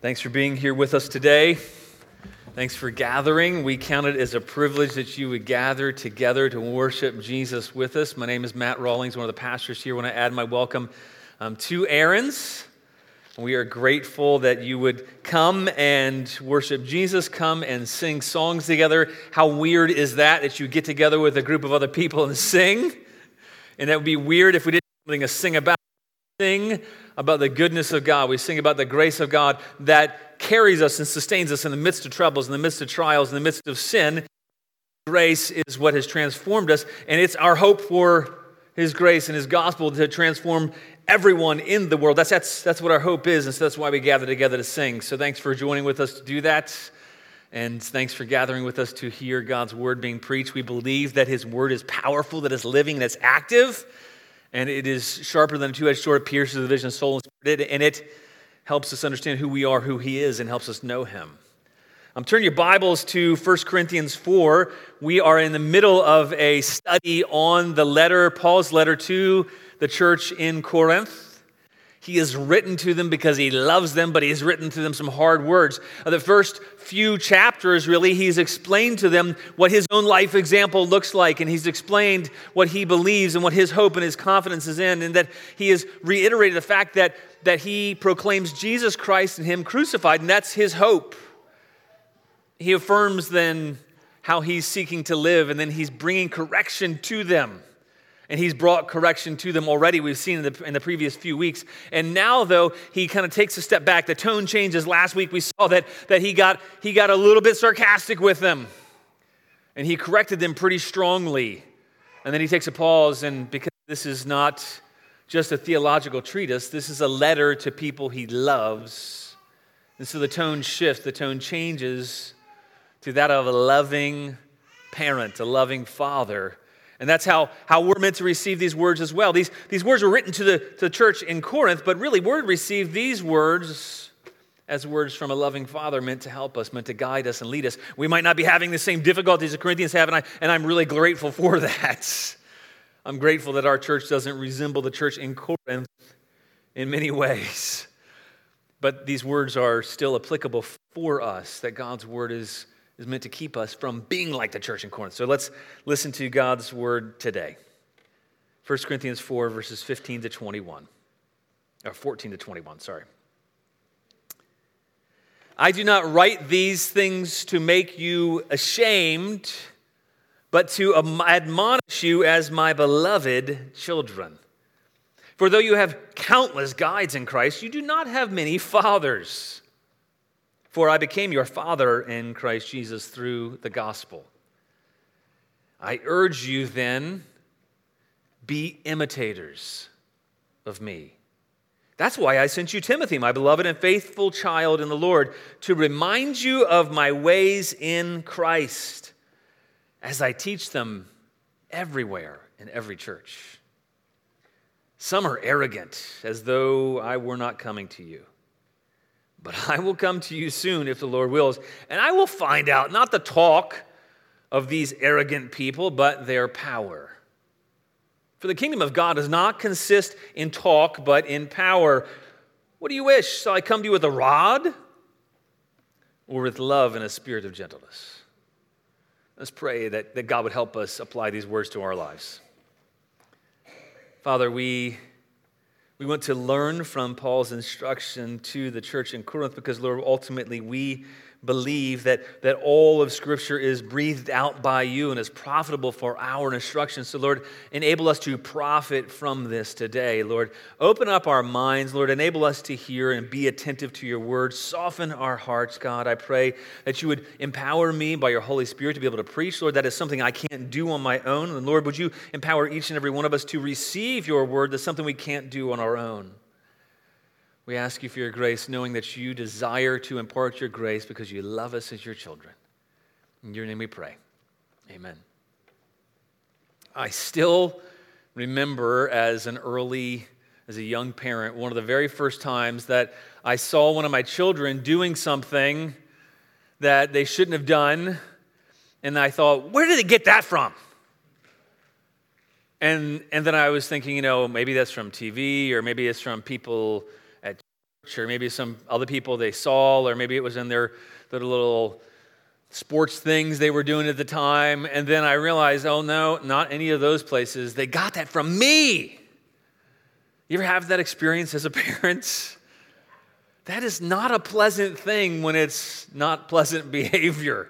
Thanks for being here with us today. Thanks for gathering. We count it as a privilege that you would gather together to worship Jesus with us. My name is Matt Rawlings, one of the pastors here. I want to add my welcome um, to Aaron's. We are grateful that you would come and worship Jesus, come and sing songs together. How weird is that that you get together with a group of other people and sing? And that would be weird if we didn't have something to sing about. Sing about the goodness of God. We sing about the grace of God that carries us and sustains us in the midst of troubles, in the midst of trials, in the midst of sin. Grace is what has transformed us, and it's our hope for His grace and His gospel to transform everyone in the world. That's, that's, that's what our hope is, and so that's why we gather together to sing. So thanks for joining with us to do that. And thanks for gathering with us to hear God's word being preached. We believe that His word is powerful, that it's living, and it's active and it is sharper than a two edged sword, pierces the vision of soul and spirit, and it helps us understand who we are, who He is, and helps us know Him. Um, turn your Bibles to 1 Corinthians 4. We are in the middle of a study on the letter, Paul's letter to the church in Corinth. He has written to them because he loves them, but he's written to them some hard words. Uh, the first few chapters, really, he's explained to them what his own life example looks like, and he's explained what he believes and what his hope and his confidence is in, and that he has reiterated the fact that, that he proclaims Jesus Christ and him crucified, and that's his hope. He affirms then how he's seeking to live, and then he's bringing correction to them and he's brought correction to them already. We've seen in the, in the previous few weeks. And now, though, he kind of takes a step back. The tone changes. Last week, we saw that, that he, got, he got a little bit sarcastic with them, and he corrected them pretty strongly. And then he takes a pause, and because this is not just a theological treatise, this is a letter to people he loves. And so the tone shifts, the tone changes to that of a loving parent, a loving father and that's how, how we're meant to receive these words as well. These, these words were written to the, to the church in Corinth, but really we're to receive these words as words from a loving father meant to help us, meant to guide us and lead us. We might not be having the same difficulties the Corinthians have, and, I, and I'm really grateful for that. I'm grateful that our church doesn't resemble the church in Corinth in many ways. But these words are still applicable for us, that God's word is is meant to keep us from being like the church in Corinth. So let's listen to God's word today. 1 Corinthians 4, verses 15 to 21, or 14 to 21, sorry. I do not write these things to make you ashamed, but to admonish you as my beloved children. For though you have countless guides in Christ, you do not have many fathers. For I became your father in Christ Jesus through the gospel. I urge you then, be imitators of me. That's why I sent you Timothy, my beloved and faithful child in the Lord, to remind you of my ways in Christ as I teach them everywhere in every church. Some are arrogant, as though I were not coming to you. But I will come to you soon if the Lord wills, and I will find out not the talk of these arrogant people, but their power. For the kingdom of God does not consist in talk, but in power. What do you wish? Shall I come to you with a rod or with love and a spirit of gentleness? Let's pray that, that God would help us apply these words to our lives. Father, we we want to learn from Paul's instruction to the church in Corinth because, Lord, ultimately we believe that, that all of Scripture is breathed out by you and is profitable for our instruction. So, Lord, enable us to profit from this today. Lord, open up our minds. Lord, enable us to hear and be attentive to your words. Soften our hearts, God. I pray that you would empower me by your Holy Spirit to be able to preach. Lord, that is something I can't do on my own. And Lord, would you empower each and every one of us to receive your word? That's something we can't do on our own. We ask you for your grace, knowing that you desire to impart your grace because you love us as your children. In your name we pray. Amen. I still remember as an early, as a young parent, one of the very first times that I saw one of my children doing something that they shouldn't have done. And I thought, where did they get that from? And, and then I was thinking, you know, maybe that's from TV or maybe it's from people or maybe some other people they saw, or maybe it was in their, their little sports things they were doing at the time. And then I realized, oh no, not any of those places. They got that from me. You ever have that experience as a parent? That is not a pleasant thing when it's not pleasant behavior.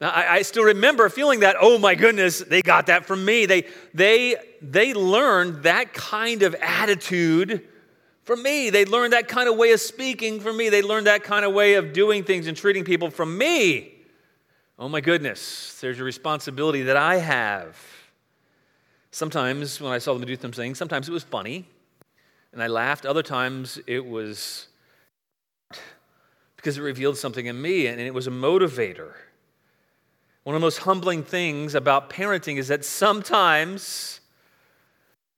Now, I, I, still remember feeling that, oh my goodness, they got that from me. They, they, they learned that kind of attitude from me. They learned that kind of way of speaking from me. They learned that kind of way of doing things and treating people from me. Oh my goodness, there's a responsibility that I have. Sometimes when I saw them do some things, sometimes it was funny and I laughed. Other times it was because it revealed something in me and it was a motivator. One of the most humbling things about parenting is that sometimes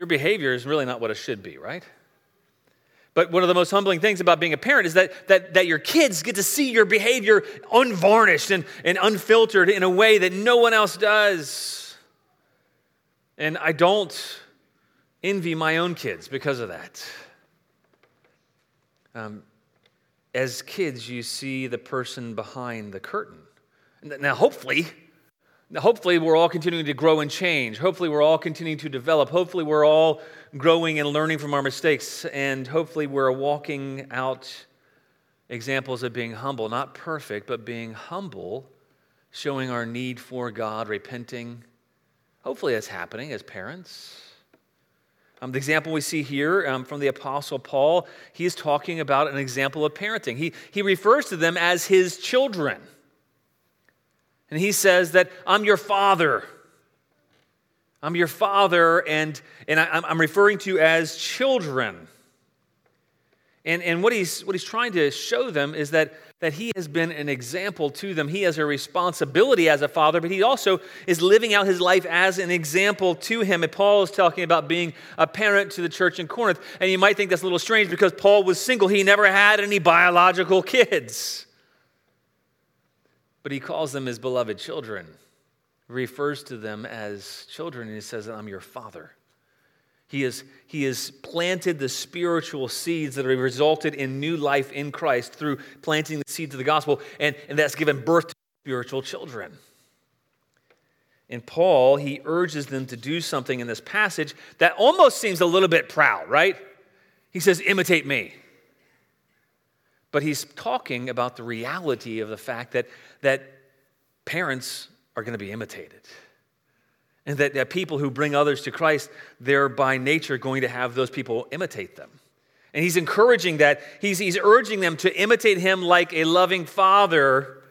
your behavior is really not what it should be, right? But one of the most humbling things about being a parent is that, that, that your kids get to see your behavior unvarnished and, and unfiltered in a way that no one else does. And I don't envy my own kids because of that. Um, as kids, you see the person behind the curtain. Now, hopefully, hopefully we're all continuing to grow and change. Hopefully, we're all continuing to develop. Hopefully, we're all growing and learning from our mistakes. And hopefully, we're walking out examples of being humble, not perfect, but being humble, showing our need for God, repenting. Hopefully, that's happening as parents. Um, the example we see here um, from the Apostle Paul, he's talking about an example of parenting. He, he refers to them as his children. And he says that I'm your father. I'm your father, and, and I, am referring to as children. And, and what, he's, what he's trying to show them is that, that he has been an example to them. He has a responsibility as a father, but he also is living out his life as an example to him. And Paul is talking about being a parent to the church in Corinth. And you might think that's a little strange because Paul was single, he never had any biological kids. But he calls them his beloved children refers to them as children, and he says, I'm your father. He has, he has planted the spiritual seeds that have resulted in new life in Christ through planting the seeds of the gospel, and, and that's given birth to spiritual children. And Paul, he urges them to do something in this passage that almost seems a little bit proud, right? He says, imitate me. But he's talking about the reality of the fact that, that parents are going to be imitated. And that, that people who bring others to Christ, they're by nature going to have those people imitate them. And he's encouraging that. He's, he's urging them to imitate him like a loving father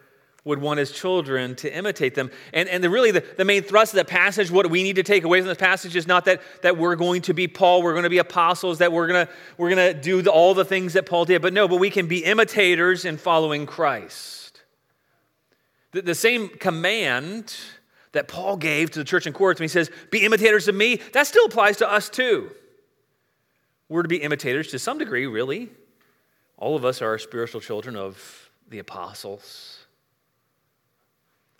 would want his children to imitate them. And, and the, really, the, the main thrust of the passage, what we need to take away from this passage is not that, that we're going to be Paul, we're going to be apostles, that we're going to, we're going to do the, all the things that Paul did. But no, but we can be imitators in following Christ. The, the same command that Paul gave to the church in Corinth when he says, Be imitators of me, that still applies to us too. We're to be imitators to some degree, really. All of us are spiritual children of the apostles.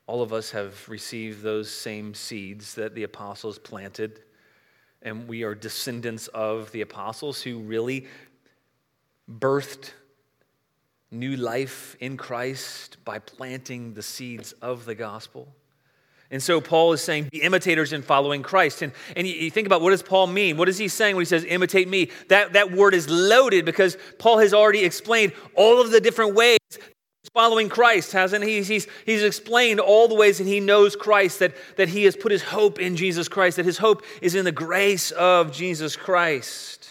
All of us have received those same seeds that the apostles planted, and we are descendants of the apostles who really birthed new life in Christ by planting the seeds of the gospel. And so Paul is saying, be imitators in following Christ. And, and you, think about what does Paul mean? What is he saying when he says, imitate me? That, that word is loaded because Paul has already explained all of the different ways following Christ, hasn't he? He's, he's explained all the ways that he knows Christ, that, that he has put his hope in Jesus Christ, that his hope is in the grace of Jesus Christ.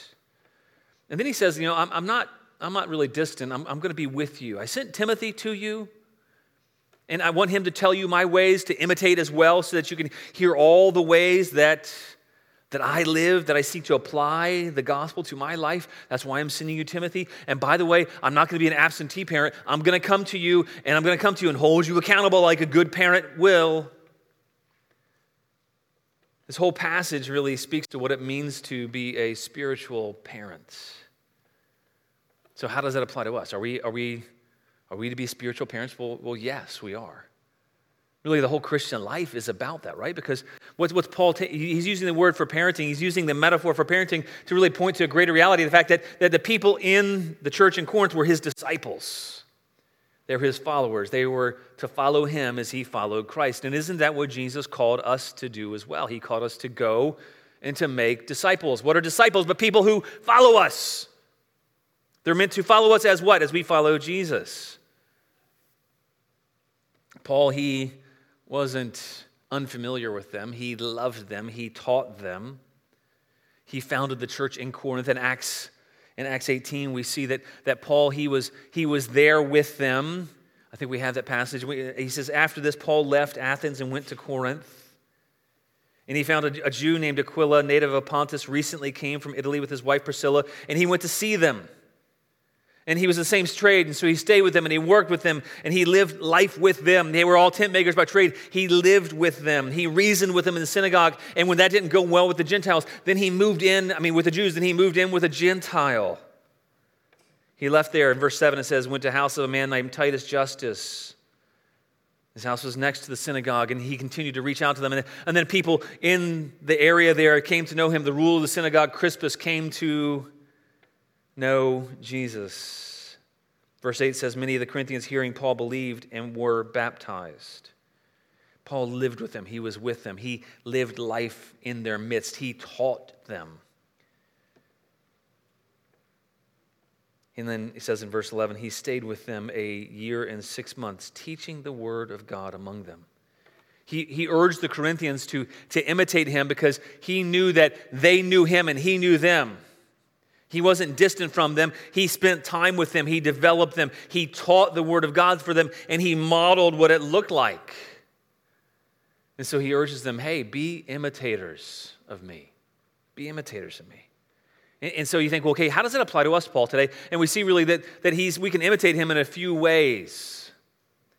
And then he says, you know, I'm, I'm not I'm not really distant. I'm, I'm going to be with you. I sent Timothy to you, and I want him to tell you my ways to imitate as well so that you can hear all the ways that, that I live, that I seek to apply the gospel to my life. That's why I'm sending you Timothy. And by the way, I'm not going to be an absentee parent. I'm going to come to you, and I'm going to come to you and hold you accountable like a good parent will. This whole passage really speaks to what it means to be a spiritual parent. So, how does that apply to us? Are we, are we, are we to be spiritual parents? Well, well, yes, we are. Really, the whole Christian life is about that, right? Because what's, what's Paul, ta- he's using the word for parenting, he's using the metaphor for parenting to really point to a greater reality the fact that, that the people in the church in Corinth were his disciples. They were his followers. They were to follow him as he followed Christ. And isn't that what Jesus called us to do as well? He called us to go and to make disciples. What are disciples? But people who follow us. They're meant to follow us as what? As we follow Jesus. Paul, he wasn't unfamiliar with them. He loved them. He taught them. He founded the church in Corinth. In Acts, in Acts 18, we see that, that Paul, he was, he was there with them. I think we have that passage. He says, After this, Paul left Athens and went to Corinth. And he found a, a Jew named Aquila, native of Pontus, recently came from Italy with his wife Priscilla, and he went to see them and he was the same trade, and so he stayed with them and he worked with them and he lived life with them. They were all tent makers by trade. He lived with them. He reasoned with them in the synagogue, and when that didn't go well with the Gentiles, then he moved in, I mean, with the Jews, then he moved in with a Gentile. He left there in verse 7, it says, went to the house of a man named Titus Justus. His house was next to the synagogue, and he continued to reach out to them. And, and then people in the area there came to know him. The rule of the synagogue, Crispus, came to know Jesus. Verse 8 says, Many of the Corinthians hearing Paul believed and were baptized. Paul lived with them, he was with them, he lived life in their midst, he taught them. And then he says in verse 11, he stayed with them a year and six months, teaching the word of God among them. He, he urged the Corinthians to, to imitate him because he knew that they knew him and he knew them. He wasn't distant from them. He spent time with them. He developed them. He taught the Word of God for them, and he modeled what it looked like. And so he urges them hey, be imitators of me. Be imitators of me. And, and so you think, well, okay, how does it apply to us, Paul, today? And we see really that, that he's, we can imitate him in a few ways.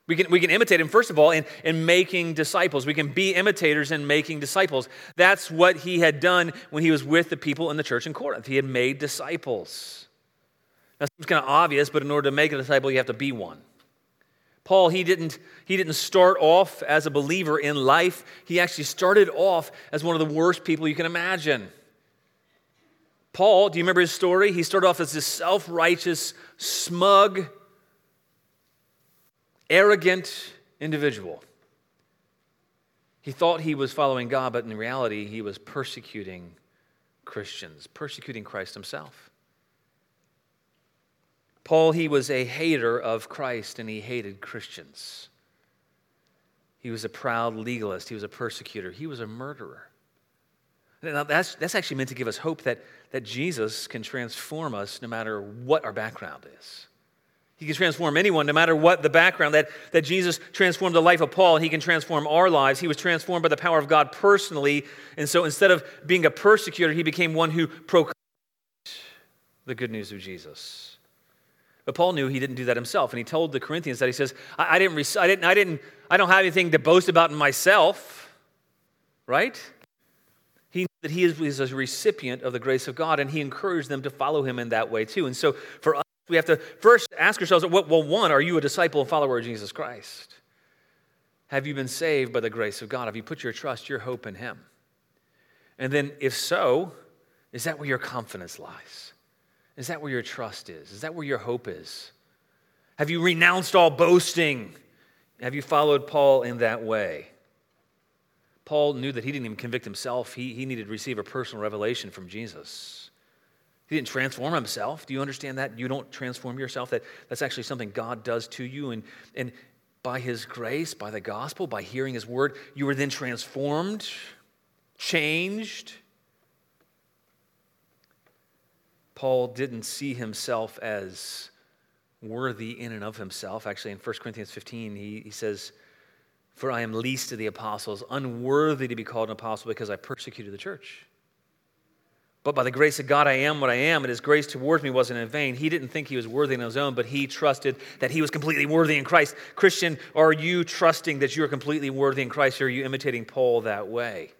We can, we can imitate him, first of all, in, in making disciples. We can be imitators in making disciples. That's what he had done when he was with the people in the church in Corinth. He had made disciples. Now, seems kind of obvious, but in order to make a disciple, you have to be one. Paul, he didn't, he didn't start off as a believer in life. He actually started off as one of the worst people you can imagine. Paul, do you remember his story? He started off as this self righteous, smug, arrogant individual. He thought he was following God, but in reality, he was persecuting Christians, persecuting Christ himself. Paul, he was a hater of Christ and he hated Christians. He was a proud legalist. He was a persecutor. He was a murderer. Now, that's, that's actually meant to give us hope that, that Jesus can transform us no matter what our background is. He can transform anyone, no matter what the background. That, that Jesus transformed the life of Paul, he can transform our lives. He was transformed by the power of God personally. And so instead of being a persecutor, he became one who proclaimed the good news of Jesus. But Paul knew he didn't do that himself. And he told the Corinthians that he says, I, I didn't, I, didn't, I, didn't, I don't have anything to boast about in myself, right? He knew that he is a recipient of the grace of God, and he encouraged them to follow him in that way too. And so for us, we have to first ask ourselves well, one, are you a disciple and follower of Jesus Christ? Have you been saved by the grace of God? Have you put your trust, your hope in Him? And then, if so, is that where your confidence lies? Is that where your trust is? Is that where your hope is? Have you renounced all boasting? Have you followed Paul in that way? Paul knew that he didn't even convict himself, he, he needed to receive a personal revelation from Jesus. He didn't transform himself. Do you understand that? You don't transform yourself. That, that's actually something God does to you. And, and by his grace, by the gospel, by hearing his word, you were then transformed, changed. Paul didn't see himself as worthy in and of himself. Actually, in 1 Corinthians 15, he, he says, For I am least of the apostles, unworthy to be called an apostle because I persecuted the church. But by the grace of God, I am what I am, and his grace towards me wasn't in vain. He didn't think he was worthy on his own, but he trusted that he was completely worthy in Christ. Christian, are you trusting that you are completely worthy in Christ, or are you imitating Paul that way?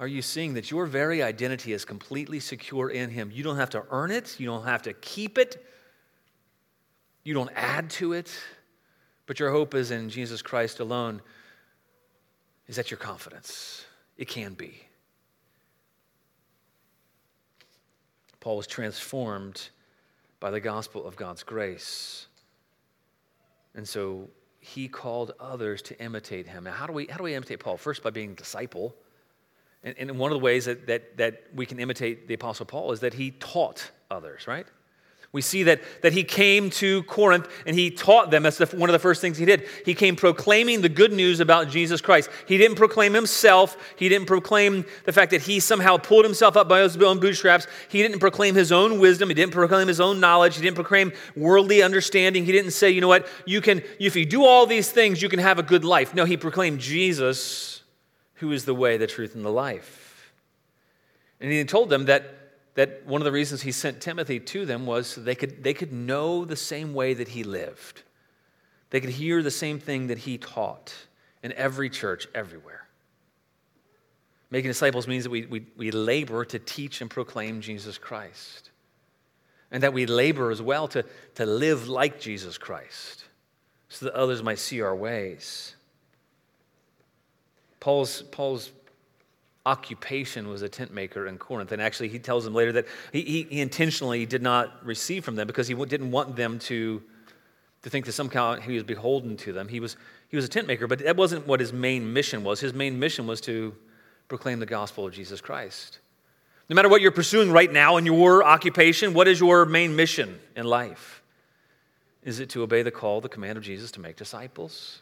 Are you seeing that your very identity is completely secure in him? You don't have to earn it, you don't have to keep it, you don't add to it, but your hope is in Jesus Christ alone. Is that your confidence? It can be. Paul was transformed by the gospel of God's grace. And so he called others to imitate him. Now, how do we, how do we imitate Paul? First, by being a disciple. And, and one of the ways that, that, that we can imitate the Apostle Paul is that he taught others, right? We see that, that he came to Corinth and he taught them. That's the, one of the first things he did. He came proclaiming the good news about Jesus Christ. He didn't proclaim himself. He didn't proclaim the fact that he somehow pulled himself up by his own bootstraps. He didn't proclaim his own wisdom. He didn't proclaim his own knowledge. He didn't proclaim worldly understanding. He didn't say, you know what, you can, if you do all these things, you can have a good life. No, he proclaimed Jesus, who is the way, the truth, and the life. And he told them that that one of the reasons he sent Timothy to them was so they could, they could know the same way that he lived. They could hear the same thing that he taught in every church, everywhere. Making disciples means that we, we, we labor to teach and proclaim Jesus Christ. And that we labor as well to, to live like Jesus Christ so that others might see our ways. Paul's, Paul's occupation was a tent maker in Corinth. And actually, he tells them later that he, he, intentionally did not receive from them because he didn't want them to, to think that somehow he was beholden to them. He was, he was a tent maker, but that wasn't what his main mission was. His main mission was to proclaim the gospel of Jesus Christ. No matter what you're pursuing right now in your occupation, what is your main mission in life? Is it to obey the call, the command of Jesus to make disciples?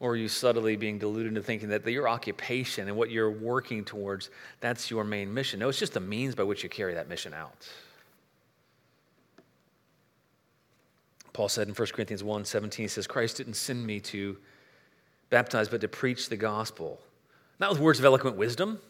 Or are you subtly being deluded into thinking that your occupation and what you're working towards, that's your main mission? No, it's just the means by which you carry that mission out. Paul said in 1 Corinthians 1 17, he says, Christ didn't send me to baptize, but to preach the gospel. Not with words of eloquent wisdom,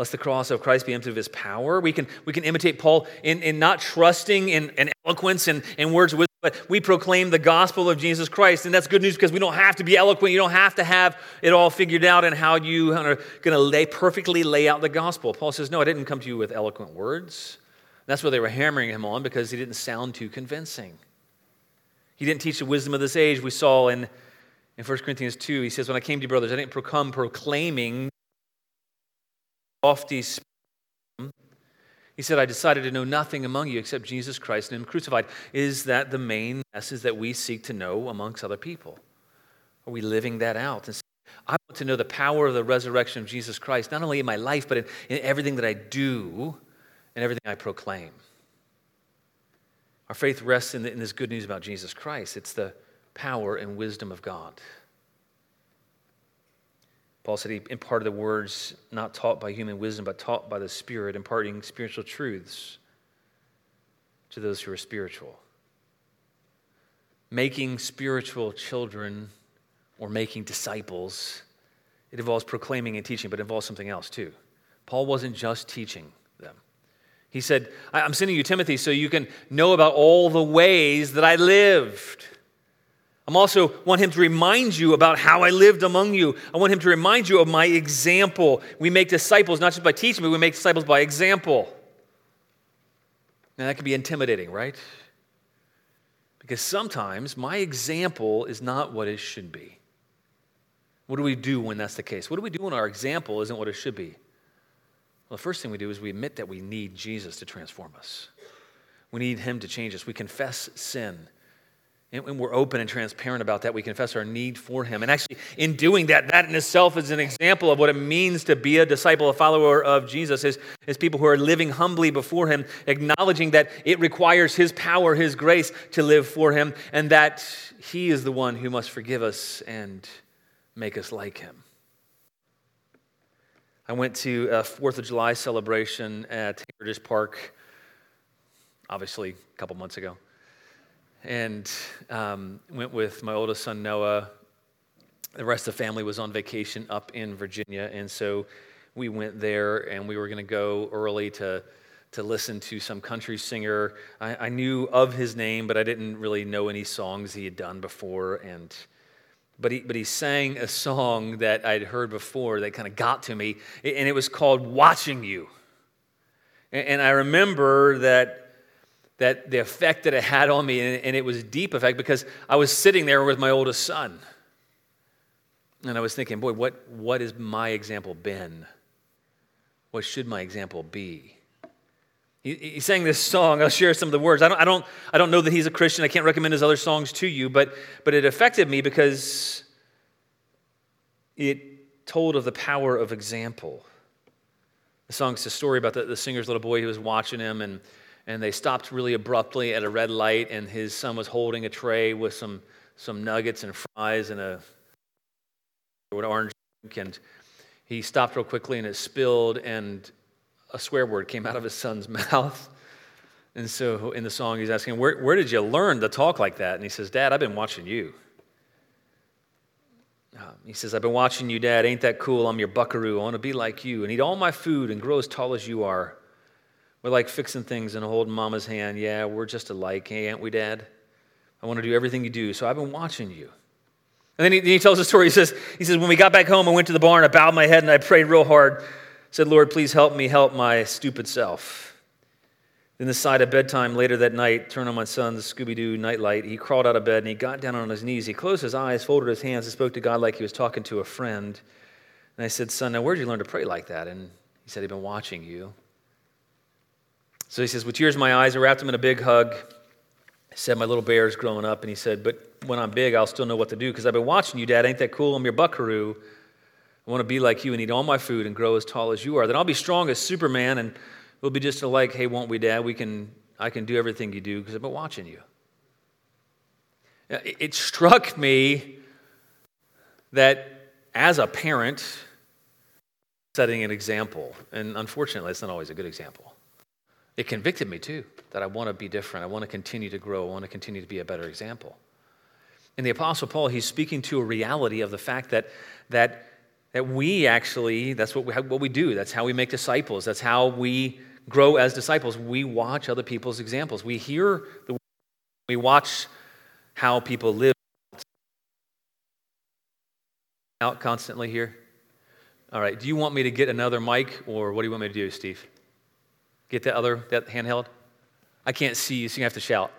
lest the cross of Christ be empty of his power. We can, we can imitate Paul in, in not trusting in, in eloquence and, and words but we proclaim the gospel of Jesus Christ. And that's good news because we don't have to be eloquent. You don't have to have it all figured out and how you are going to lay perfectly lay out the gospel. Paul says, No, I didn't come to you with eloquent words. That's what they were hammering him on because he didn't sound too convincing. He didn't teach the wisdom of this age. We saw in, in 1 Corinthians 2, he says, When I came to you, brothers, I didn't come proclaiming lofty he said, I decided to know nothing among you except Jesus Christ and Him crucified. Is that the main message that we seek to know amongst other people? Are we living that out? And I want to know the power of the resurrection of Jesus Christ, not only in my life, but in, in everything that I do and everything I proclaim. Our faith rests in, the, in this good news about Jesus Christ. It's the power and wisdom of God. Paul said he imparted the words not taught by human wisdom, but taught by the Spirit, imparting spiritual truths to those who are spiritual. Making spiritual children or making disciples, it involves proclaiming and teaching, but it involves something else too. Paul wasn't just teaching them. He said, I'm sending you Timothy so you can know about all the ways that I lived. I'm also want him to remind you about how I lived among you. I want him to remind you of my example. We make disciples not just by teaching, but we make disciples by example. Now that can be intimidating, right? Because sometimes my example is not what it should be. What do we do when that's the case? What do we do when our example isn't what it should be? Well, the first thing we do is we admit that we need Jesus to transform us. We need him to change us. We confess sin. And we're open and transparent about that. We confess our need for Him. And actually, in doing that, that in itself is an example of what it means to be a disciple, a follower of Jesus, is, is people who are living humbly before Him, acknowledging that it requires His power, His grace to live for Him, and that He is the one who must forgive us and make us like Him. I went to a Fourth of July celebration at Heritage Park, obviously, a couple months ago and um, went with my oldest son Noah. The rest of the family was on vacation up in Virginia, and so we went there, and we were going to go early to to listen to some country singer. I, I, knew of his name, but I didn't really know any songs he had done before, and. But he, but he sang a song that I'd heard before that kind of got to me, and it was called Watching You. And, and I remember that that the effect that it had on me, and, it was a deep effect because I was sitting there with my oldest son. And I was thinking, boy, what, what has my example been? What should my example be? He, he sang this song. I'll share some of the words. I don't, I, don't, I don't know that he's a Christian. I can't recommend his other songs to you, but, but it affected me because it told of the power of example. The song's a story about the, the singer's little boy who was watching him, and, and they stopped really abruptly at a red light, and his son was holding a tray with some, some nuggets and fries and a an orange drink, and he stopped real quickly, and it spilled, and a swear word came out of his son's mouth. And so in the song, he's asking, where, where did you learn to talk like that? And he says, Dad, I've been watching you. Um, he says, I've been watching you, Dad. Ain't that cool? I'm your buckaroo. I want to be like you and eat all my food and grow as tall as you are. We're like fixing things and holding mama's hand. Yeah, we're just alike. Hey, ain't we, Dad? I want to do everything you do. So I've been watching you. And then he, he tells a story. He says, he says, When we got back home, I went to the barn, I bowed my head, and I prayed real hard said, Lord, please help me help my stupid self. Then, the side of bedtime later that night, turned on my son's Scooby Doo nightlight. He crawled out of bed and he got down on his knees. He closed his eyes, folded his hands, and spoke to God like he was talking to a friend. And I said, Son, now where'd you learn to pray like that? And he said, He'd been watching you. So he says, with tears in my eyes, I wrapped him in a big hug. I said, My little bear's growing up. And he said, But when I'm big, I'll still know what to do because I've been watching you, Dad. Ain't that cool? I'm your buckaroo. I want to be like you and eat all my food and grow as tall as you are. Then I'll be strong as Superman and we'll be just like, hey, won't we, Dad? We can, I can do everything you do because I've been watching you. It struck me that as a parent, setting an example, and unfortunately, it's not always a good example. It convicted me too that I want to be different. I want to continue to grow. I want to continue to be a better example. In the Apostle Paul, he's speaking to a reality of the fact that, that that we actually, that's what we, what we do. That's how we make disciples. That's how we grow as disciples. We watch other people's examples. We hear the we watch how people live out constantly here. All right. Do you want me to get another mic or what do you want me to do, Steve? Get that other that handheld? I can't see you, so you have to shout.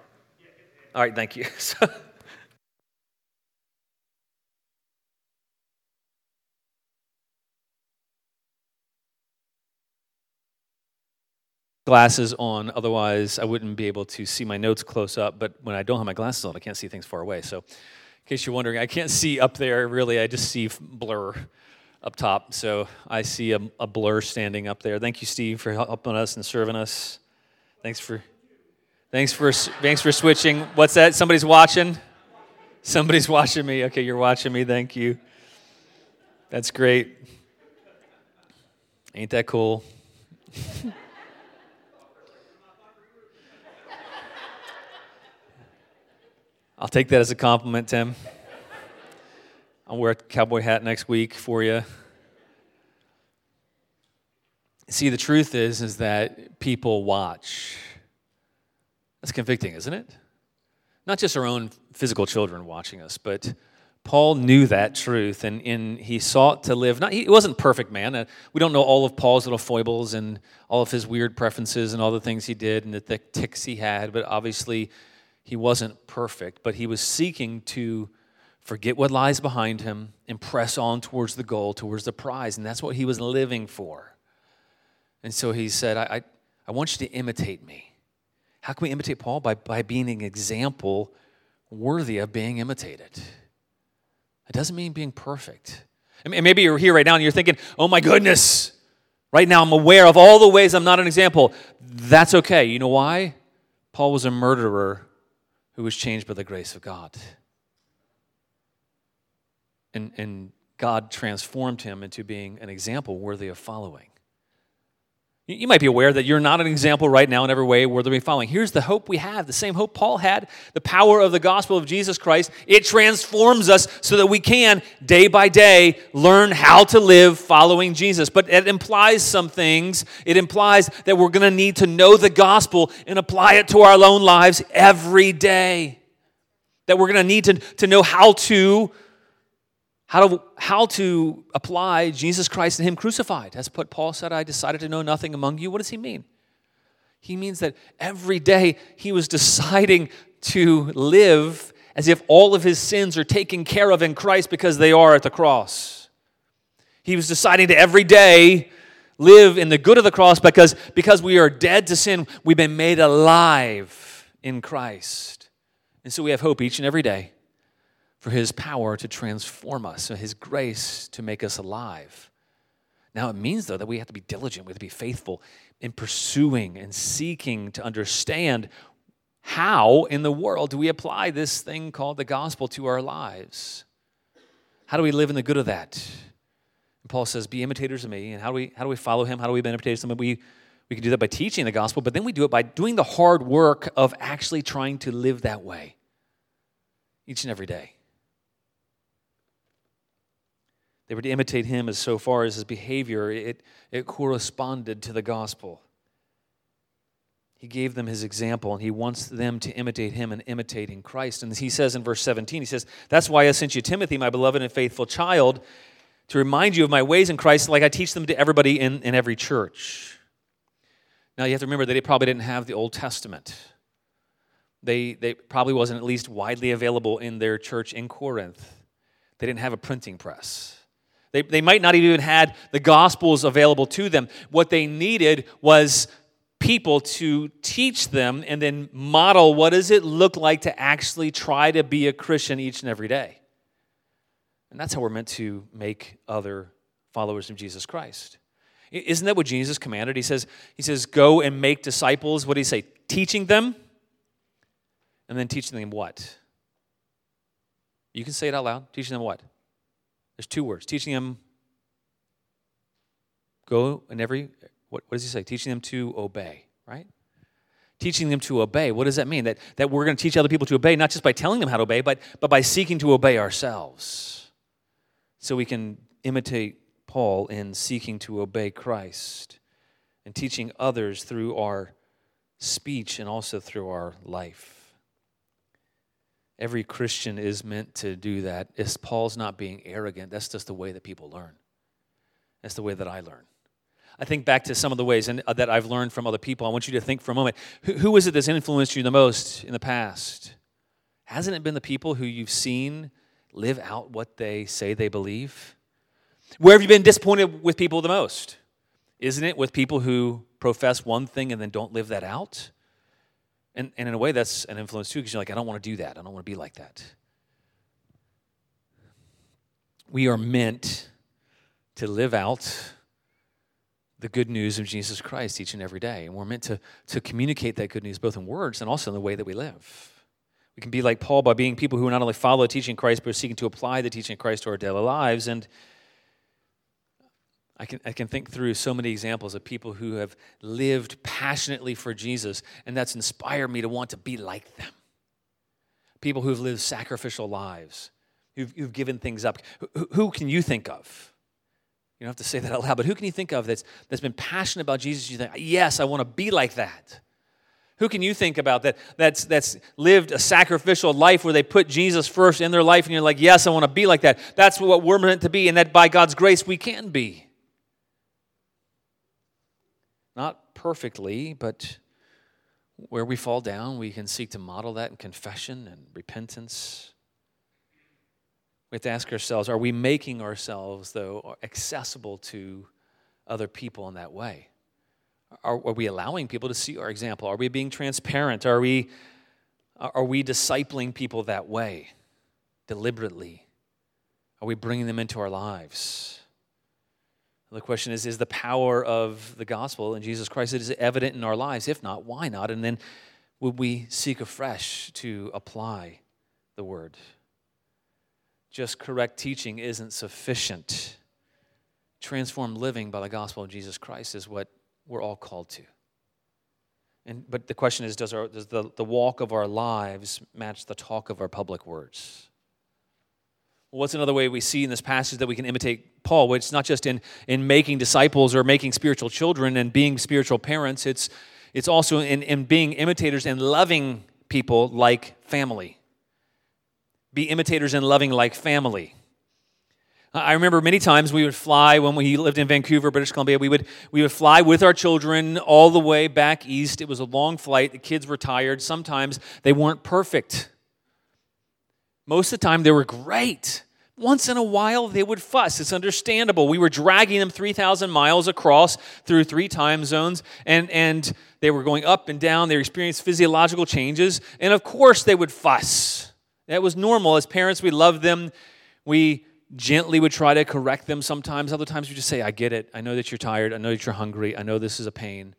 All right, thank you. glasses on, otherwise, I wouldn't be able to see my notes close up. But when I don't have my glasses on, I can't see things far away. So, in case you're wondering, I can't see up there really, I just see blur up top. So, I see a, a blur standing up there. Thank you, Steve, for helping us and serving us. Thanks for. Thanks for thanks for switching. What's that? Somebody's watching. Somebody's watching me. Okay, you're watching me. Thank you. That's great. Ain't that cool? I'll take that as a compliment, Tim. I'll wear a cowboy hat next week for you. See, the truth is, is that people watch. That's convicting, isn't it? Not just our own physical children watching us, but Paul knew that truth, and, and he sought to live. Not, he wasn't perfect, man. Uh, we don't know all of Paul's little foibles and all of his weird preferences and all the things he did and the, the ticks he had, but obviously he wasn't perfect, but he was seeking to forget what lies behind him and press on towards the goal, towards the prize. And that's what he was living for. And so he said, I, I, I want you to imitate me. How can we imitate Paul? By, by being an example worthy of being imitated. It doesn't mean being perfect. And maybe you're here right now and you're thinking, oh my goodness, right now I'm aware of all the ways I'm not an example. That's okay. You know why? Paul was a murderer who was changed by the grace of God. And, and God transformed him into being an example worthy of following. You might be aware that you're not an example right now in every way worthy of following. Here's the hope we have the same hope Paul had the power of the gospel of Jesus Christ. It transforms us so that we can, day by day, learn how to live following Jesus. But it implies some things. It implies that we're going to need to know the gospel and apply it to our own lives every day. That we're going to need to, to know how to how to, how to apply Jesus Christ and Him crucified. That's what Paul said, I decided to know nothing among you. What does he mean? He means that every day he was deciding to live as if all of his sins are taken care of in Christ because they are at the cross. He was deciding to every day live in the good of the cross because, because we are dead to sin, we've been made alive in Christ. And so we have hope each and every day for his power to transform us, and his grace to make us alive. Now, it means, though, that we have to be diligent, we have to be faithful in pursuing and seeking to understand how in the world do we apply this thing called the gospel to our lives? How do we live in the good of that? And Paul says, Be imitators of me. And how do we, how do we follow him? How do we be imitators of him? We, we can do that by teaching the gospel, but then we do it by doing the hard work of actually trying to live that way each and every day. They were to imitate him as so far as his behavior, it, it corresponded to the gospel. He gave them his example, and he wants them to imitate him and imitating Christ. And he says in verse 17, he says, That's why I sent you Timothy, my beloved and faithful child, to remind you of my ways in Christ, like I teach them to everybody in, in every church. Now, you have to remember that they probably didn't have the Old Testament. They, they probably wasn't at least widely available in their church in Corinth. They didn't have a printing press. They, they might not even had the Gospels available to them. What they needed was people to teach them and then model what does it look like to actually try to be a Christian each and every day. And that's how we're meant to make other followers of Jesus Christ. Isn't that what Jesus commanded? He says, he says, go and make disciples. What do he say? Teaching them, and then teaching them what? You can say it out loud. Teaching them what? There's two words teaching them, go in every, what, what does he say? Teaching them to obey, right? Teaching them to obey. What does that mean? That, that we're going to teach other people to obey, not just by telling them how to obey, but, but by seeking to obey ourselves. So we can imitate Paul in seeking to obey Christ and teaching others through our speech and also through our life. Every Christian is meant to do that. It's, Paul's not being arrogant. That's just the way that people learn. That's the way that I learn. I think back to some of the ways and, uh, that I've learned from other people. I want you to think for a moment who, who is it that's influenced you the most in the past? Hasn't it been the people who you've seen live out what they say they believe? Where have you been disappointed with people the most? Isn't it with people who profess one thing and then don't live that out? And, and in a way, that's an influence too, because you're like, I don't want to do that. I don't want to be like that. We are meant to live out the good news of Jesus Christ each and every day. And we're meant to, to communicate that good news both in words and also in the way that we live. We can be like Paul by being people who not only follow the teaching of Christ, but are seeking to apply the teaching of Christ to our daily lives. And I can, I can think through so many examples of people who have lived passionately for Jesus, and that's inspired me to want to be like them. People who've lived sacrificial lives, who've, who've given things up. Who, who, can you think of? You don't have to say that out loud, but who can you think of that's, that's been passionate about Jesus? You think, yes, I want to be like that. Who can you think about that that's, that's lived a sacrificial life where they put Jesus first in their life and you're like, yes, I want to be like that? That's what we're meant to be, and that by God's grace we can be. Not perfectly, but where we fall down, we can seek to model that in confession and repentance. We have to ask ourselves are we making ourselves, though, accessible to other people in that way? Are, are, we allowing people to see our example? Are we being transparent? Are we, are we discipling people that way deliberately? Are we bringing them into our lives? The question is Is the power of the gospel in Jesus Christ is evident in our lives? If not, why not? And then would we seek afresh to apply the word? Just correct teaching isn't sufficient. Transformed living by the gospel of Jesus Christ is what we're all called to. And, but the question is does, our, does the, the walk of our lives match the talk of our public words? What's another way we see in this passage that we can imitate Paul? Well, it's not just in, in making disciples or making spiritual children and being spiritual parents, it's, it's also in, in being imitators and loving people like family. Be imitators and loving like family. I remember many times we would fly when we lived in Vancouver, British Columbia. We would, we would fly with our children all the way back east. It was a long flight. The kids were tired. Sometimes they weren't perfect. Most of the time they were great. Once in a while, they would fuss. It's understandable. We were dragging them 3,000 miles across through three time zones, and, and they were going up and down. They experienced physiological changes, and of course, they would fuss. That was normal. As parents, we loved them. We gently would try to correct them sometimes. Other times, we just say, I get it. I know that you're tired. I know that you're hungry. I know this is a pain.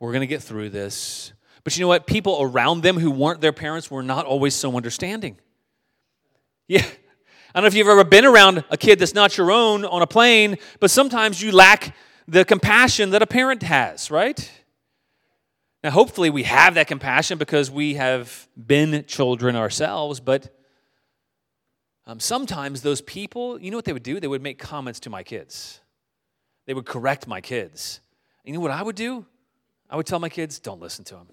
We're going to get through this. But you know what? People around them who weren't their parents were not always so understanding. Yeah. I don't know if you've ever been around a kid that's not your own on a plane, but sometimes you lack the compassion that a parent has, right? Now, hopefully, we have that compassion because we have been children ourselves, but um, sometimes those people, you know what they would do? They would make comments to my kids, they would correct my kids. You know what I would do? I would tell my kids, don't listen to them.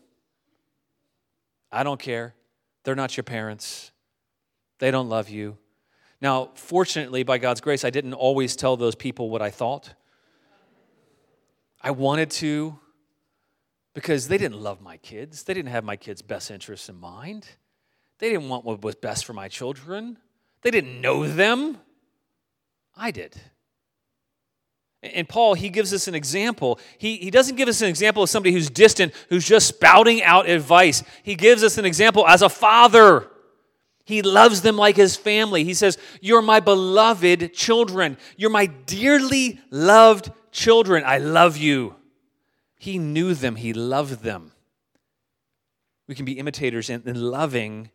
I don't care. They're not your parents. They don't love you. Now, fortunately, by God's grace, I didn't always tell those people what I thought. I wanted to because they didn't love my kids. They didn't have my kids' best interests in mind. They didn't want what was best for my children. They didn't know them. I did. And Paul, he gives us an example. He, he doesn't give us an example of somebody who's distant, who's just spouting out advice. He gives us an example as a father. He loves them like his family. He says, You're my beloved children. You're my dearly loved children. I love you. He knew them, he loved them. We can be imitators in, in loving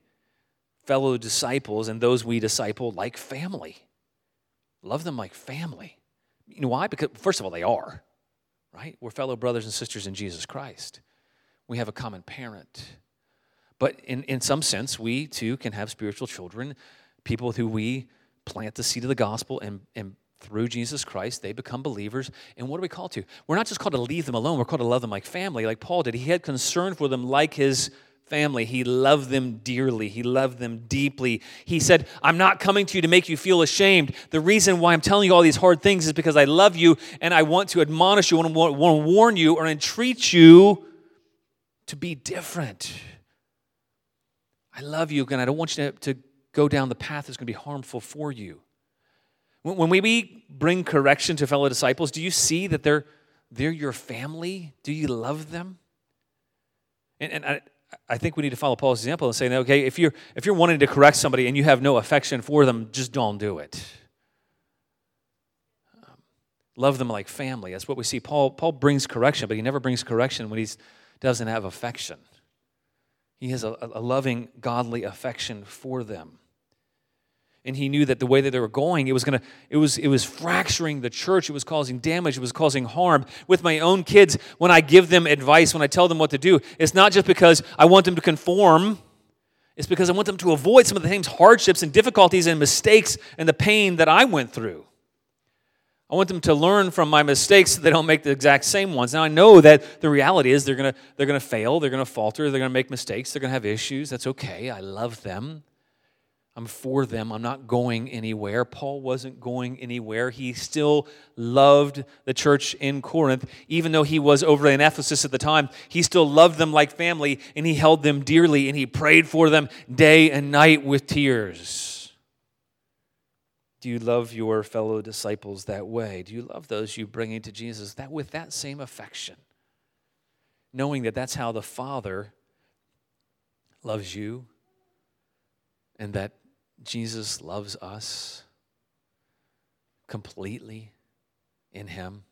fellow disciples and those we disciple like family. Love them like family. You know why? Because, first of all, they are, right? We're fellow brothers and sisters in Jesus Christ. We have a common parent. But in, in some sense, we too can have spiritual children, people with who we plant the seed of the gospel and, and through Jesus Christ, they become believers. And what are we called to? We're not just called to leave them alone, we're called to love them like family, like Paul did. He had concern for them like his family. He loved them dearly, he loved them deeply. He said, I'm not coming to you to make you feel ashamed. The reason why I'm telling you all these hard things is because I love you and I want to admonish you, I want to warn you or entreat you to be different. I love you, and I don't want you to, to go down the path that's going to be harmful for you. When we bring correction to fellow disciples, do you see that they're, they're your family? Do you love them? And, and I, I think we need to follow Paul's example and say, okay, if you're, if you're wanting to correct somebody and you have no affection for them, just don't do it. Um, love them like family. That's what we see. Paul, Paul brings correction, but he never brings correction when he doesn't have affection. He has a, a loving, godly affection for them. And he knew that the way that they were going it was to it was it was fracturing the church. It was causing damage. It was causing harm. With my own kids when i give them advice when i tell them what to do it's not just because i want them to conform. It's because i want them to avoid some of the same hardships and difficulties and mistakes and the pain that i went through i want them to learn from my mistakes so they don't make the exact same ones now i know that the reality is they're going to they're to fail they're going to falter they're going to make mistakes they're going to have issues that's okay i love them I'm for them. I'm not going anywhere. Paul wasn't going anywhere. He still loved the church in Corinth, even though he was over in Ephesus at the time. He still loved them like family, and he held them dearly, and he prayed for them day and night with tears. Do you love your fellow disciples that way? Do you love those you bring into Jesus that with that same affection? Knowing that that's how the Father loves you and that Jesus loves us completely in Him.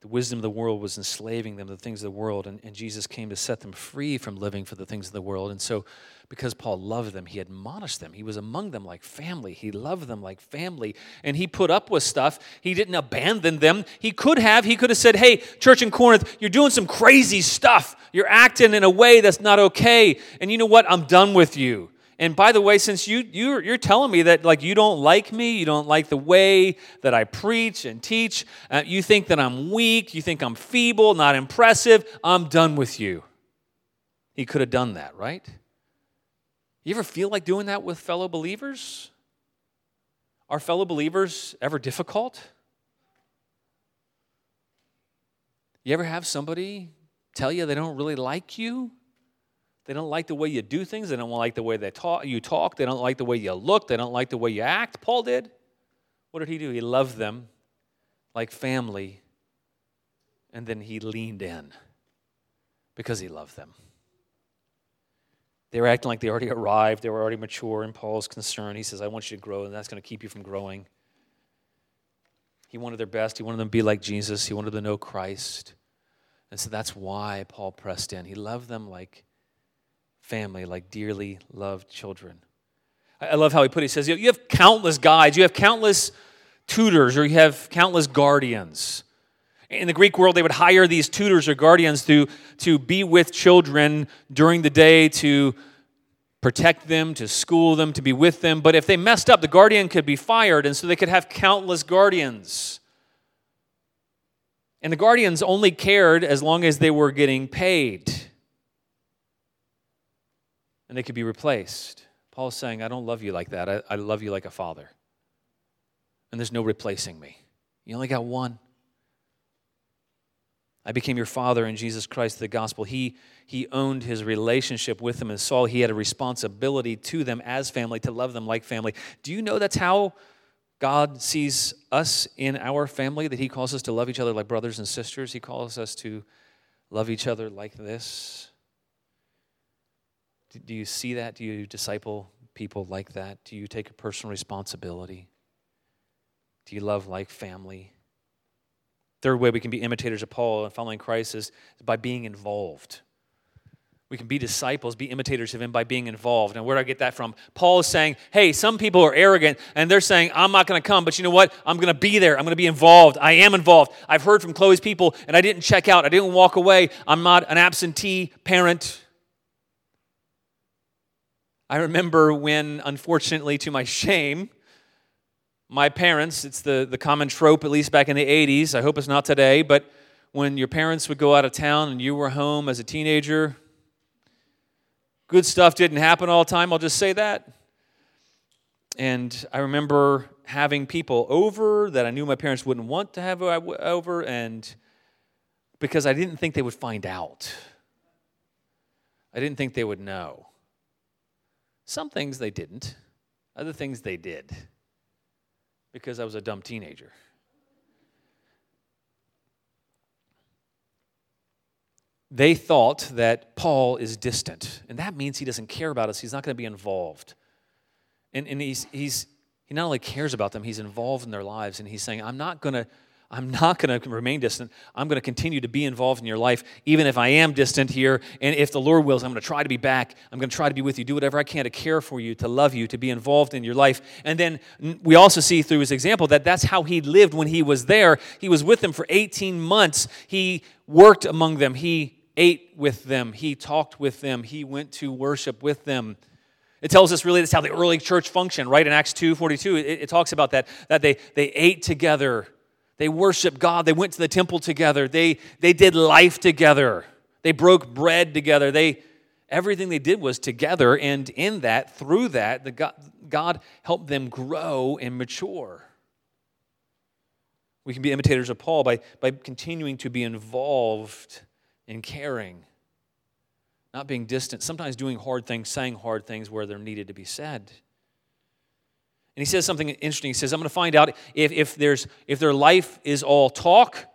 The wisdom of the world was enslaving them to the things of the world, and, and Jesus came to set them free from living for the things of the world. And so, because Paul loved them, he admonished them. He was among them like family. He loved them like family. And he put up with stuff. He didn't abandon them. He could have. He could have said, Hey, church in Corinth, you're doing some crazy stuff. You're acting in a way that's not okay. And you know what? I'm done with you. And by the way, since you you're, you're telling me that like you don't like me, you don't like the way that I preach and teach, uh, you think that I'm weak, you think I'm feeble, not impressive, I'm done with you. He could have done that, right? You ever feel like doing that with fellow believers? Are fellow believers ever difficult? You ever have somebody tell you they don't really like you? They don't like the way you do things. They don't like the way they talk, you talk. They don't like the way you look. They don't like the way you act. Paul did. What did he do? He loved them like family, and then he leaned in because he loved them. They were acting like they already arrived, they were already mature, and Paul's concerned. He says, I want you to grow, and that's going to keep you from growing. He wanted their best. He wanted them to be like Jesus. He wanted them to know Christ. And so that's why Paul pressed in. He loved them like family, like dearly loved children. I love how he put it. He says, You have countless guides, you have countless tutors, or you have countless guardians. In the Greek world, they would hire these tutors or guardians to, to be with children during the day to protect them, to school them, to be with them. But if they messed up, the guardian could be fired, and so they could have countless guardians. And the guardians only cared as long as they were getting paid. And they could be replaced. Paul's saying, I don't love you like that. I, I love you like a father. And there's no replacing me. You only got one. I became your father in Jesus Christ, the gospel. He, he owned his relationship with them and saw he had a responsibility to them as family, to love them like family. Do you know that's how God sees us in our family, that he calls us to love each other like brothers and sisters? He calls us to love each other like this. Do you see that? Do you disciple people like that? Do you take a personal responsibility? Do you love like family? Third way we can be imitators of Paul and following Christ is by being involved. We can be disciples, be imitators of him by being involved. And where do I get that from? Paul is saying, hey, some people are arrogant and they're saying, I'm not going to come, but you know what? I'm going to be there. I'm going to be involved. I am involved. I've heard from Chloe's people and I didn't check out. I didn't walk away. I'm not an absentee parent. I remember when, unfortunately, to my shame, my parents, it's the, the common trope, at least back in the 80s, I hope it's not today, but when your parents would go out of town and you were home as a teenager, good stuff didn't happen all the time, I'll just say that. And I remember having people over that I knew my parents wouldn't want to have over, and because I didn't think they would find out. I didn't think they would know. Some things they didn't, other things they did because I was a dumb teenager. They thought that Paul is distant, and that means he doesn't care about us. He's not going to be involved. And, and he's, he's, he not only cares about them, he's involved in their lives, and he's saying, I'm not going to I'm not going to remain distant. I'm going to continue to be involved in your life, even if I am distant here. And if the Lord wills, I'm going to try to be back. I'm going to try to be with you, do whatever I can to care for you, to love you, to be involved in your life. And then we also see through his example that that's how he lived when he was there. He was with them for 18 months. He worked among them. He ate with them. He talked with them. He went to worship with them. It tells us really that's how the early church functioned, right? In Acts 2 42, it, it talks about that, that they, they ate together they worshiped God. They went to the temple together. They, they did life together. They broke bread together. They, everything they did was together. And in that, through that, the God, God helped them grow and mature. We can be imitators of Paul by, by continuing to be involved in caring, not being distant, sometimes doing hard things, saying hard things where they're needed to be said. And he says something interesting. He says, I'm going to find out if, if, there's, if their life is all talk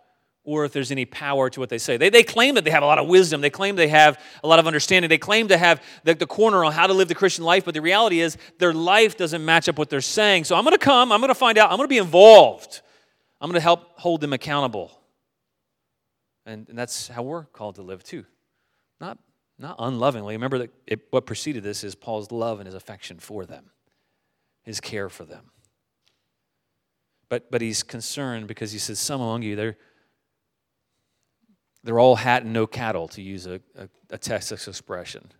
or if there's any power to what they say. They, they claim that they have a lot of wisdom. They claim they have a lot of understanding. They claim to have the, the corner on how to live the Christian life, but the reality is their life doesn't match up what they're saying. So I'm going to come, I'm going to find out, I'm going to be involved. I'm going to help hold them accountable. And, and that's how we're called to live too. Not, not unlovingly. Remember that it, what preceded this is Paul's love and his affection for them his care for them. But, but he's concerned because he says, Some among you, they're, they're all hat and no cattle, to use a, a, a Texas expression.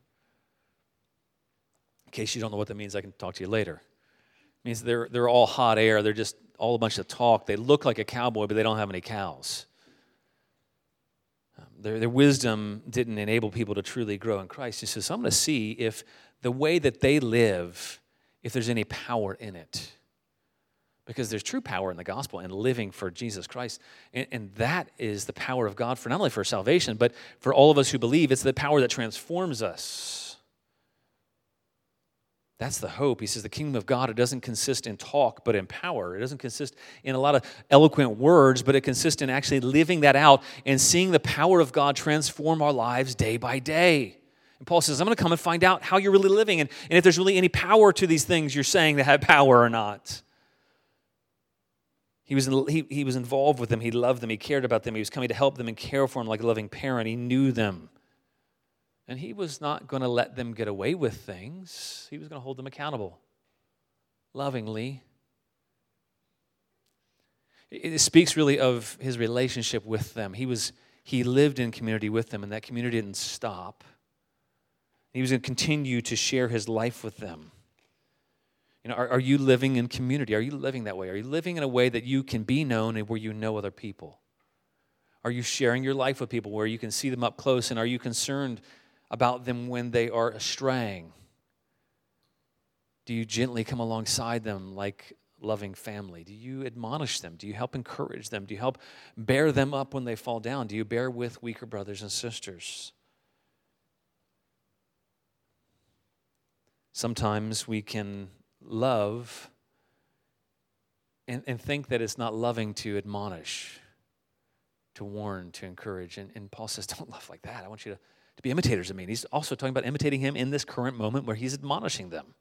In case you don't know what that means, I can talk to you later. It means they're, they're all hot air. They're just all a bunch of talk. They look like a cowboy, but they don't have any cows. Um, their, their wisdom didn't enable people to truly grow in Christ. He says, I'm going to see if the way that they live if there's any power in it. because there's true power in the gospel and living for Jesus Christ. And, and, that is the power of God for not only for salvation, but for all of us who believe. It's the power that transforms us. That's the hope. He says the kingdom of God, it doesn't consist in talk, but in power. It doesn't consist in a lot of eloquent words, but it consists in actually living that out and seeing the power of God transform our lives day by day. And Paul says, I'm going to come and find out how you're really living and, and if there's really any power to these things you're saying that have power or not. He was, he, he was involved with them. He loved them. He cared about them. He was coming to help them and care for them like a loving parent. He knew them. And he was not going to let them get away with things, he was going to hold them accountable lovingly. It speaks really of his relationship with them. He was he lived in community with them, and that community didn't stop. He was going to continue to share his life with them. You know, are, are you living in community? Are you living that way? Are you living in a way that you can be known and where you know other people? Are you sharing your life with people where you can see them up close? And are you concerned about them when they are straying? Do you gently come alongside them like loving family? Do you admonish them? Do you help encourage them? Do you help bear them up when they fall down? Do you bear with weaker brothers and sisters? Sometimes we can love and, and think that it's not loving to admonish, to warn, to encourage. And, and Paul says, Don't love like that. I want you to to be imitators of me. And he's also talking about imitating him in this current moment where he's admonishing them.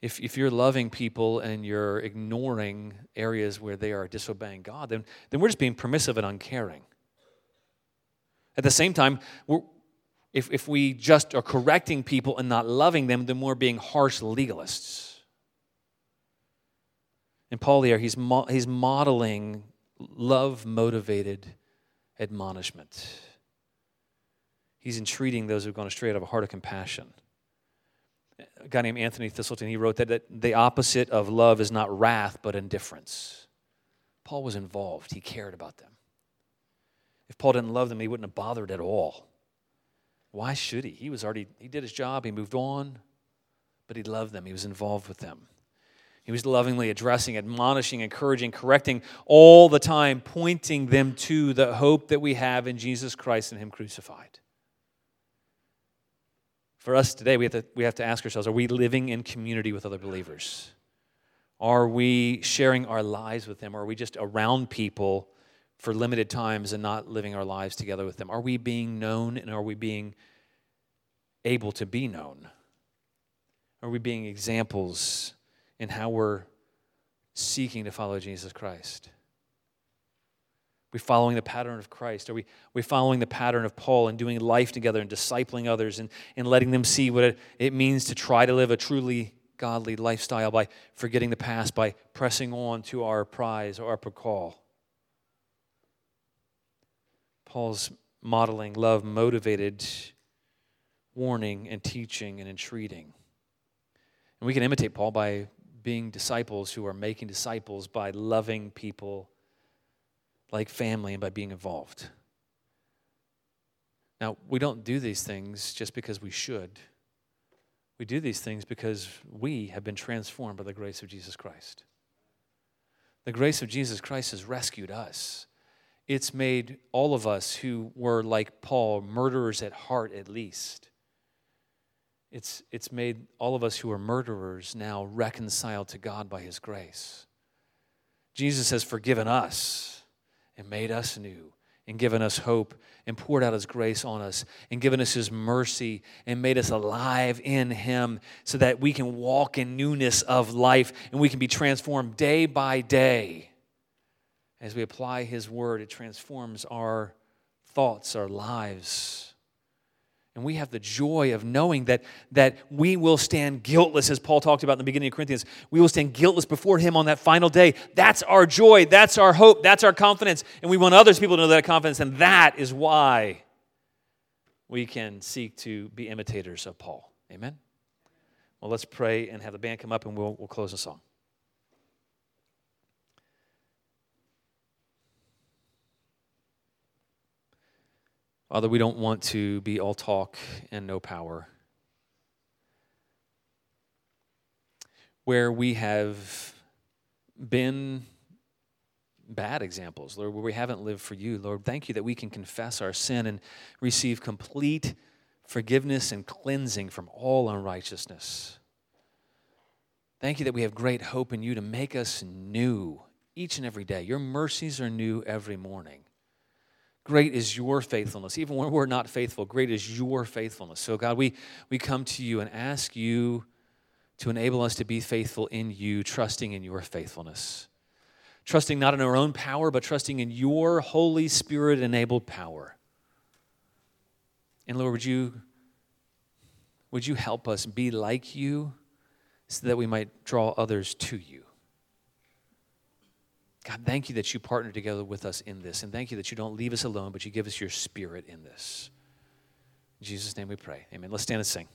If, if you're loving people and you're ignoring areas where they are disobeying God, then, then we're just being permissive and uncaring. At the same time, if, if we just are correcting people and not loving them, then we're being harsh legalists. And Paul here, he's, mo- he's modeling love motivated admonishment. He's entreating those who've gone astray out of a heart of compassion. A guy named Anthony Thiselton, he wrote that, that the opposite of love is not wrath, but indifference. Paul was involved, he cared about them. If Paul didn't love them, he wouldn't have bothered at all. Why should he? He was already, he did his job, he moved on, but he loved them, he was involved with them. He was lovingly addressing, admonishing, encouraging, correcting all the time, pointing them to the hope that we have in Jesus Christ and Him crucified. For us today, we have to, we have to ask ourselves are we living in community with other believers? Are we sharing our lives with them? Or are we just around people for limited times and not living our lives together with them? Are we being known and are we being able to be known? Are we being examples in how we're seeking to follow Jesus Christ? Are we following the pattern of Christ? Are we, are we following the pattern of Paul and doing life together and discipling others and, and letting them see what it, it means to try to live a truly godly lifestyle by forgetting the past, by pressing on to our prize or our call? Paul's modeling love motivated warning and teaching and entreating. And we can imitate Paul by being disciples who are making disciples by loving people like family and by being involved. Now, we don't do these things just because we should. We do these things because we have been transformed by the grace of Jesus Christ. The grace of Jesus Christ has rescued us. It's made all of us who were like Paul, murderers at heart at least, it's, it's made all of us who are murderers now reconciled to God by His grace. Jesus has forgiven us and made us new and given us hope and poured out His grace on us and given us His mercy and made us alive in Him so that we can walk in newness of life and we can be transformed day by day. As we apply His word, it transforms our thoughts, our lives. And we have the joy of knowing that, that we will stand guiltless, as Paul talked about in the beginning of Corinthians. We will stand guiltless before Him on that final day. That's our joy. That's our hope. That's our confidence. And we want others people to know that confidence. And that is why we can seek to be imitators of Paul. Amen? Well, let's pray and have the band come up and we'll, we'll close the song. Father, we don't want to be all talk and no power. where we have been bad examples, Lord, where we haven't lived for you. Lord, thank you that we can confess our sin and receive complete forgiveness and cleansing from all unrighteousness. Thank you that we have great hope in you to make us new each and every day. Your mercies are new every morning. Great is your faithfulness. Even when we're not faithful, great is your faithfulness. So, God, we, we come to you and ask you to enable us to be faithful in you, trusting in your faithfulness. Trusting not in our own power, but trusting in your Holy Spirit enabled power. And Lord, would you, would you help us be like you so that we might draw others to you? God, thank you that you partner together with us in this. And thank you that you don't leave us alone, but you give us your spirit in this. In Jesus' name we pray. Amen. Let's stand and sing.